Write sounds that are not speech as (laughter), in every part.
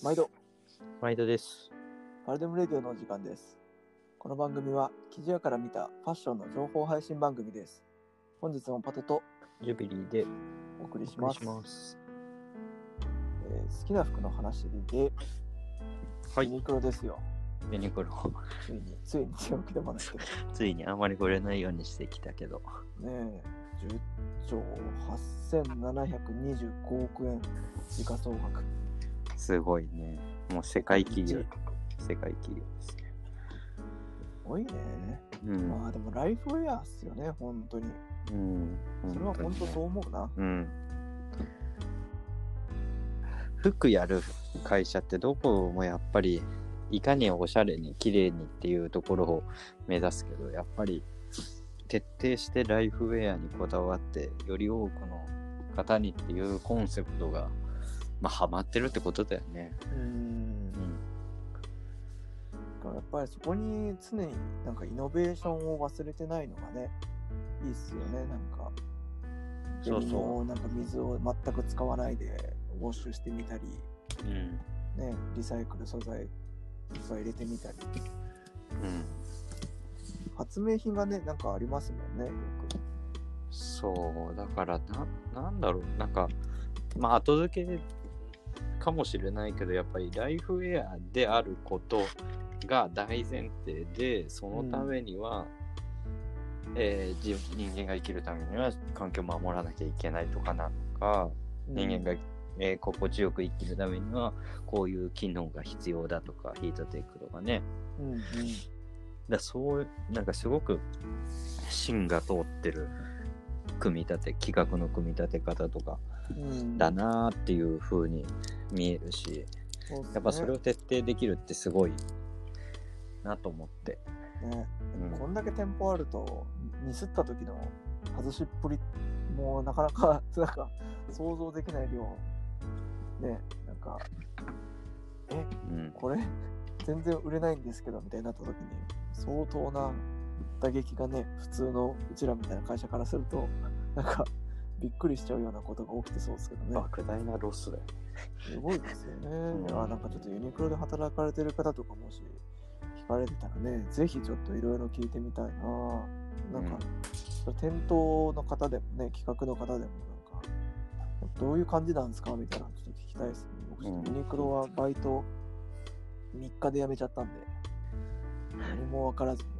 毎度、毎度です。パルデムレディオのお時間です。この番組は、記事屋から見たファッションの情報配信番組です。本日もパトとジュビリーでお送りおします。えー好きな服の話で、はい。ユニクロですよ。ユニクロ、ついに、ついに強気でもない。(laughs) ついにあまり触れないようにしてきたけど、ねえ、10兆8725億円時価総額。すごいね。もう世界企業一、世界企業ですね。すごいね。うん。まあでもライフウェアっすよね、本当に。うん。それは本当そう思うな。うん。服やる会社ってどこもやっぱりいかにおしゃれに綺麗にっていうところを目指すけどやっぱり徹底してライフウェアにこだわってより多くの方にっていうコンセプトがまあハマってるってことだよね。うんうん。だからやっぱりそこに常になんかイノベーションを忘れてないのがねいいっすよねなんかそうそをなんか水を全く使わないでウォッシュしてみたりう。うん。ねリサイクル素材いっぱい入れてみたりうん。発明品がねなんかありますもんねよそう、だからな、なんだろう、なんか、まあ、後付けかもしれないけど、やっぱりライフウェアであることが大前提で、そのためには、えー自人間が生きるためには環境を守らなきゃいけないとかなのか、く人間が、えー心地よく生きるためにはこういう機能が必要だとか、ヒートテックとかね。うんうん。だそうなんかすごく芯が通ってる組み立て企画の組み立て方とかうん。だなーっていう風に見えるし、そうっすね。やっぱそれを徹底できるってすごいなと思って、ね。うん。こんだけ店舗あるとミスった時の外しっぷりもうなかなかなんか想像できない量。ねなんかえうん、これ全然売れないんですけどみたいになった時に相当な打撃がね普通のうちらみたいな会社からするとなんかびっくりしちゃうようなことが起きてそうですけどね。莫大なロスだよね。すごいですよね、ん。あなんかちょっとユニクロで働かれてる方とかもし聞かれてたらねぜひちょっといろいろ聞いてみたいな。なんか、店頭の方でもね企画の方でもなんかどういう感じなんですかみたいなのちょっと聞きたいですね。僕ちょっとうん。ユニクロはバイト3日で辞めちゃったんで何も分からずに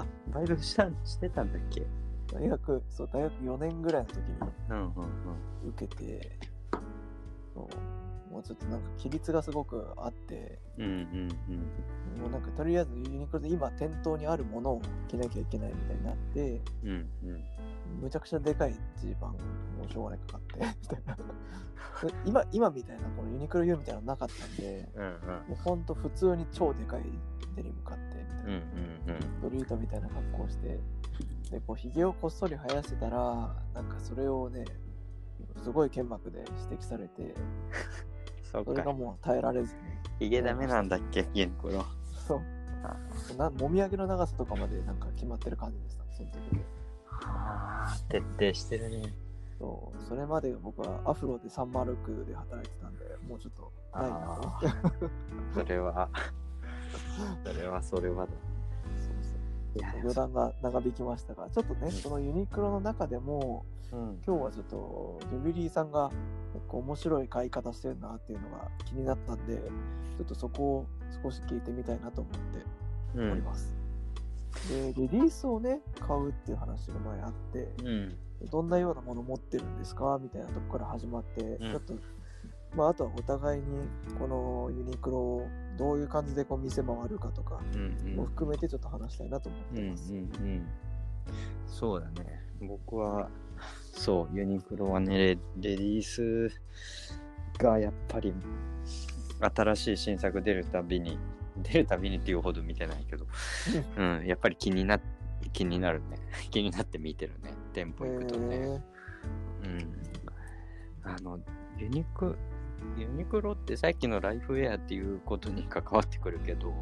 あ、バイトしたしてたんだっけ？大学そう大学4年ぐらいの時にうんうんうん。受けてそうもうちょっとなんか規律がすごくあってうんうんもうなんかとりあえずユニクロで今店頭にあるものを着なきゃいけないみたいになってうん。うんうん。むちゃくちゃでかいジーパンもうしょうがないかかってみたいなで今今みたいなこのユニクロ U みたいなのなかったんでうんうん。もうほんと普通に超でかいデニム買ってみたいな、うんうんうん。ストリートみたいな格好をして。でこうひげをこっそり生やしてたらなんかそれをねすごい剣幕で指摘されて。(laughs) それがもう耐えられずに。ヒゲダメなんだっけユニクロ。そう。あ。なもみあげの長さとかまでなんか決まってる感じでしたその時。ではあ、徹底してるね。そう。それまで僕はアフロでサンマルクで働いてたんでもうちょっとないなそれは、(laughs) それはそれはだ。いや余談が長引きましたがちょっとねそのユニクロの中でもうん、今日はちょっとジュビリーさんが結構面白い買い方してるなっていうのが気になったんでちょっとそこを少し聞いてみたいなと思ってうん、おります、でレディースをね買うっていう話が前あってうん、どんなようなもの持ってるんですか？みたいなとこから始まって、ん。ちょっとまああとはお互いにこのユニクロをどういう感じでこう店回るかとかうん、うん、も含めてちょっと話したいなと思っうん、うん、てます、うん。そうだね。僕は、そう、ユニクロはね、レレディースがやっぱり、新しい新作出るたびに、出るたびにっていうほど見てないけど、(laughs) うん、やっぱり気にな、気になるね。(laughs) 気になって見てるね。店舗行くとね。へうん。あの、ユニク、ユニクロってさっきのライフウェアっていうことに関わってくるけど、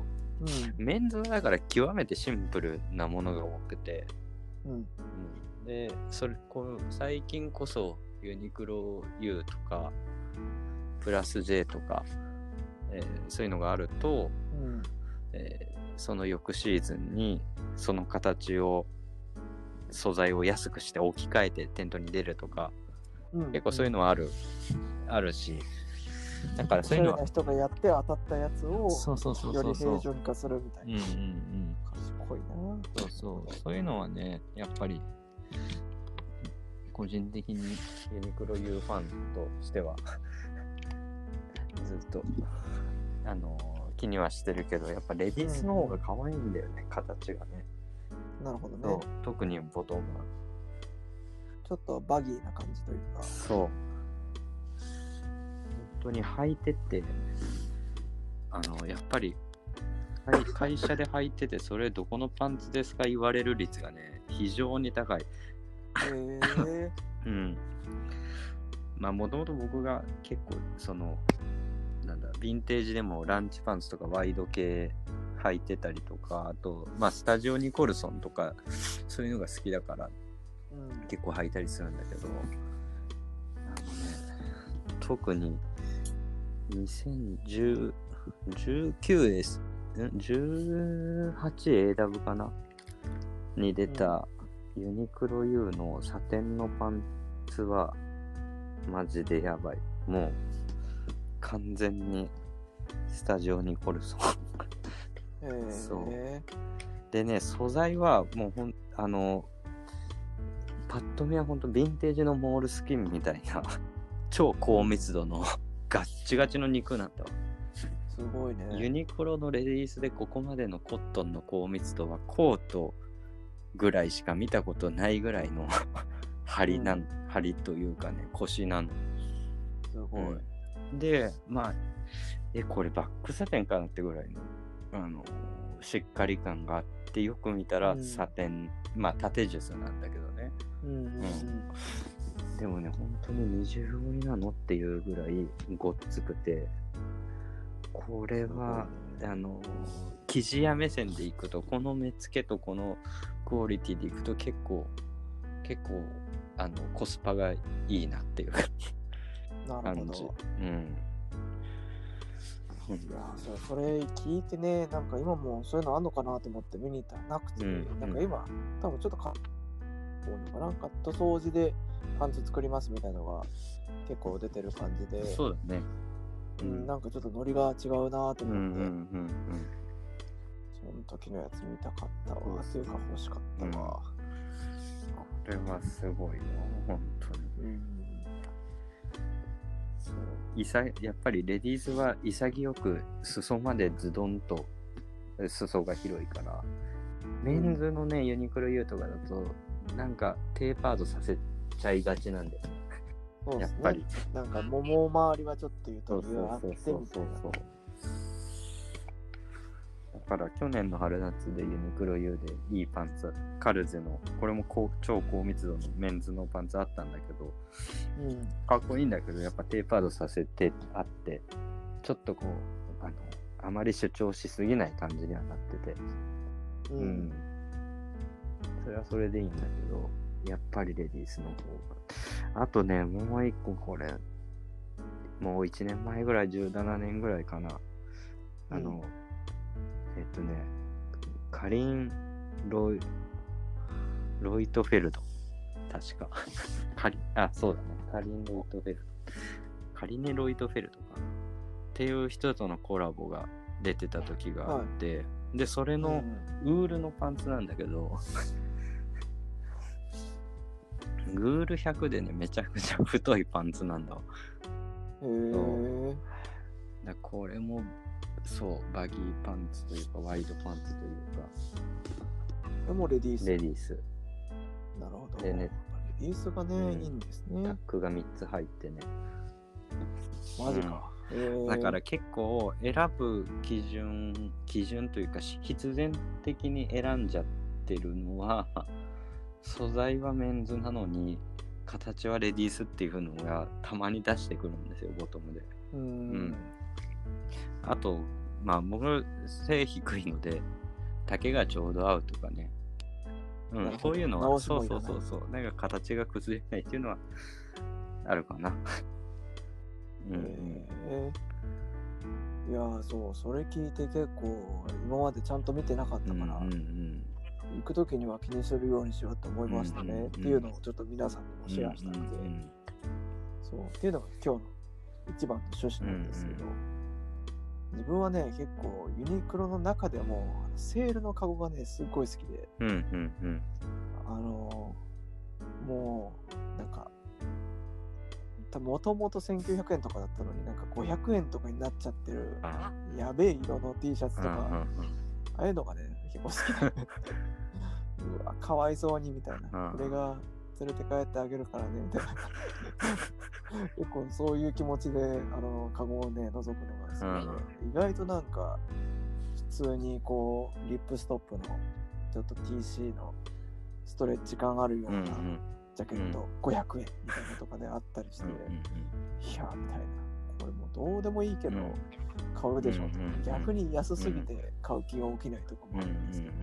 ーメンズはだから極めてシンプルなものが多くて、うんうん。うん、で、それ、こう最近こそユニクロ U とか、プラス J とか、えーそういうのがあると、うん。えーその翌シーズンにその形を素材を安くして置き換えてテントに出るとかうん、結構そういうのはある、あるしだからそそういうのはな人がやって当たったやつをそうそうそうより平準化するみたいうんうんな。うん賢いな。そうそうそういうのはねやっぱり個人的にユニクロ U ファンとしてはずっとあの気にはしてるけどやっぱレディースの方が可愛いんだよね、形がねなるほどね。特にボトムはちょっとバギーな感じというか。そう本当に履いてってあのやっぱり会会社で履いててそれどこのパンツですか言われる率がね非常に高いへえ (laughs) うん。まあ、もともと僕が結構、その、なんだ、ヴィンテージでもランチパンツとかワイド系履いてたりとか、あと、まあ、スタジオニコルソンとか、そういうのが好きだから、うん。結構履いたりするんだけど、あのね、特に、2010、19S、ん 18AW かな？に出たユニクロ U のサテンのパンツはマジでやばい。もう完全にスタジオニコルソン。へそう。えでね、素材はもうほん、あの、パッと見はほんとヴィンテージのモールスキンみたいな。超高密度のガッチガチの肉なんだわ。すごいね。ユニクロのレディースでここまでのコットンの高密度はコートぐらいしか見たことないぐらいの (laughs) 張りなん、張りというかね、腰なの。すごい。うんで、まあ、え、これバックサテンかなってぐらいの、あの、しっかり感があって、よく見たらうんサテン、まあ縦術なんだけどね。うんうんうん。でもね、本当に二重折りなのっていうぐらいごっつくて、これは、あの、生地屋目線でいくと、この目付けとこのクオリティでいくと結構、結構、あの、コスパがいいなっていうなるほ感じ。ど。うん。いやそれ聞いてね、なんか今もそういうのあんのかなと思って見に行ったらなくて、うんなんか今、多分ちょっとか多いのかな、カット掃除でパンツ作りますみたいなのが結構出てる感じで、そうだね。うん、なんかちょっとノリが違うなとうんうん思って、うん。その時のやつ見たかったわ、そうっていうか欲しかったわ。これはすごいよ、本当に。うん。そやっぱりレディースは潔く裾までズドンと裾が広いから、メンズのね、ユニクロ U とかだと、なんかテーパードさせちゃいがちなんだよね。そうですね。やっぱり。なんか桃周りはちょっと言うとそうそうあってそうみたいな。そう。だから去年の春夏でユニクロ U でいいパンツ、カルゼの、これも高超高密度のメンズのパンツあったんだけど、うん。かっこいいんだけど、やっぱテーパードさせてあって、ちょっとこう、あの、あまり主張しすぎない感じにはなってて、う。うんん。それはそれでいいんだけど、やっぱりレディースの方が。あとね、もう一個これ、もう1年前ぐらい、17年ぐらいかな。あの、えっとね、カリン・ロイ、ロイトフェルド。確か。(laughs) カリあ、そうだね。カリン・ロイトフェルド。カリネ・ロイトフェルドかな。っていう人とのコラボが出てた時があって、で、それの、ウールのパンツなんだけど、グール100でね、めちゃくちゃ太いパンツなんだわ。うん、へえ。だこれも、そう、バギーパンツというか、ワイドパンツというこれもレディーか、ス。レディース。なるほど。でねレディースがね、うんいいんですタねッ。クが3つ入ってね。マジか。へーだから結構選ぶ基準、基準というかし必然的に選んじゃってるのは、素材はメンズなのに、形はレディースっていうのがたまに出してくるんですよ、ボトムで。うん。うん。あと、まあ僕、背低いので、丈がちょうど合うとかね。うん、そういうのは、そうそうそうそう、なんか形が崩れないっていうのはあるかな。うん。うん、へー。いやーそう。それ聞いて結構今までちゃんと見てなかったから、うんうん行く時には気にするようにしようと思いましたね、うんうんうん。っていうのをちょっと皆さんにもシェアしたくて、うんうんそう。っていうのが今日の一番の趣旨なんですけど、自分はね結構ユニクロの中でもセールのカゴがねすっごい好きで。うんうんうん。あのーもうなんかもともと1900円とかだったのになんか500円とかになっちゃってるあ。やべえ色の T シャツとか、うんうんうん。ああいうのがね結構好きで (laughs) うわかわいそうにみたいな、うん。これが連れて帰ってあげるからねみたいな。(laughs) 結構そういう気持ちであのカゴをね覗くのが好きで、意外となんか普通にこうリップストップのちょっと TC のストレッチ感あるようなうんうん。ジャケット500円みたいなとかであったりして、うんうんいやみたいな。これもうどうでもいいけどうん。買うでしょ、うんうんうん逆に安すぎて買う気が起きないとかもうんうんあるんですけど、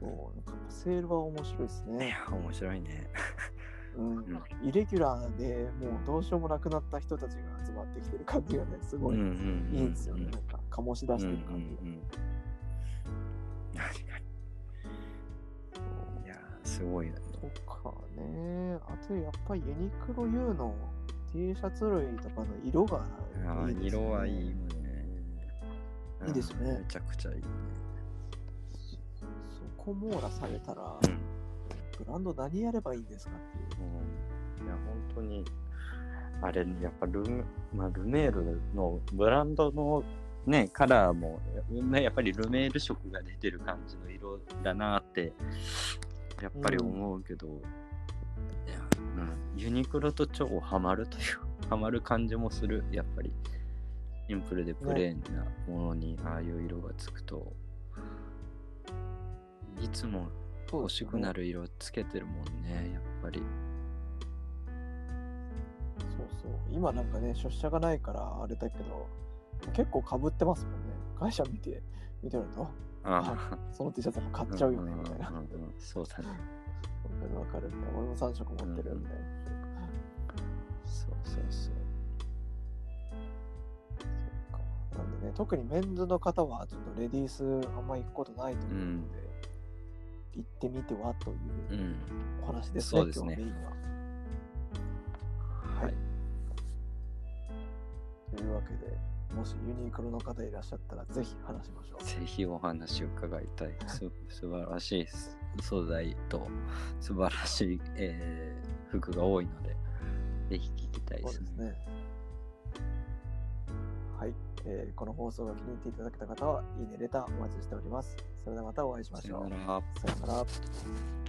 そうなんかセールは面白いですね、や面白いね。うん。ん。イレギュラーでもうどうしようもなくなった人たちが集まってきてる感じがねすごいいいんですよね、なんか醸し出してる感じが、うんうんうん。確かに。いやすごいよね。とかね。あとやっぱりユニクロ U の T シャツ類とかの色があいいですね。色はいいよね。いいですね。うんめちゃくちゃいいね。そこ網羅されたら、うん。ブランド何やればいいんですかっていう。うん。いや、本当に、あれ、やっぱル,、まあ、ルメールのブランドのね、カラーも、ねやっぱりルメール色が出てる感じの色だなって、やっぱり思うけど、いやうん、ユニクロと超ハマるという、ハマる感じもする、やっぱり。シンプルでプレーンなものにああいう色がつくと、いつも欲しくなるる色つけてるもんね、やっぱり。そうそう。今なんかね出社がないからあれだけど結構かぶってますもんね。会社見て見てるとあその T シャツも買っちゃうよねみたいな。そうだね。わかるわかる。俺も3色持ってるんで、そうそうそう。なんでね特にメンズの方はちょっとレディースあんま行くことないと思うので、行ってみてはといううん。お話ですね、そうですね今日メインは。はい。というわけで、もしユニクロの方いらっしゃったら、ぜひ話しましょう。ぜひお話を伺いたい。(laughs) す素晴らしい素材と素晴らしい、えー服が多いので、ぜひ聞きたいですすね。はい、えーこの放送が気に入っていただけた方は、いいね、レターお待ちしております。それではまたお会いしましょう。さよなら。さよなら。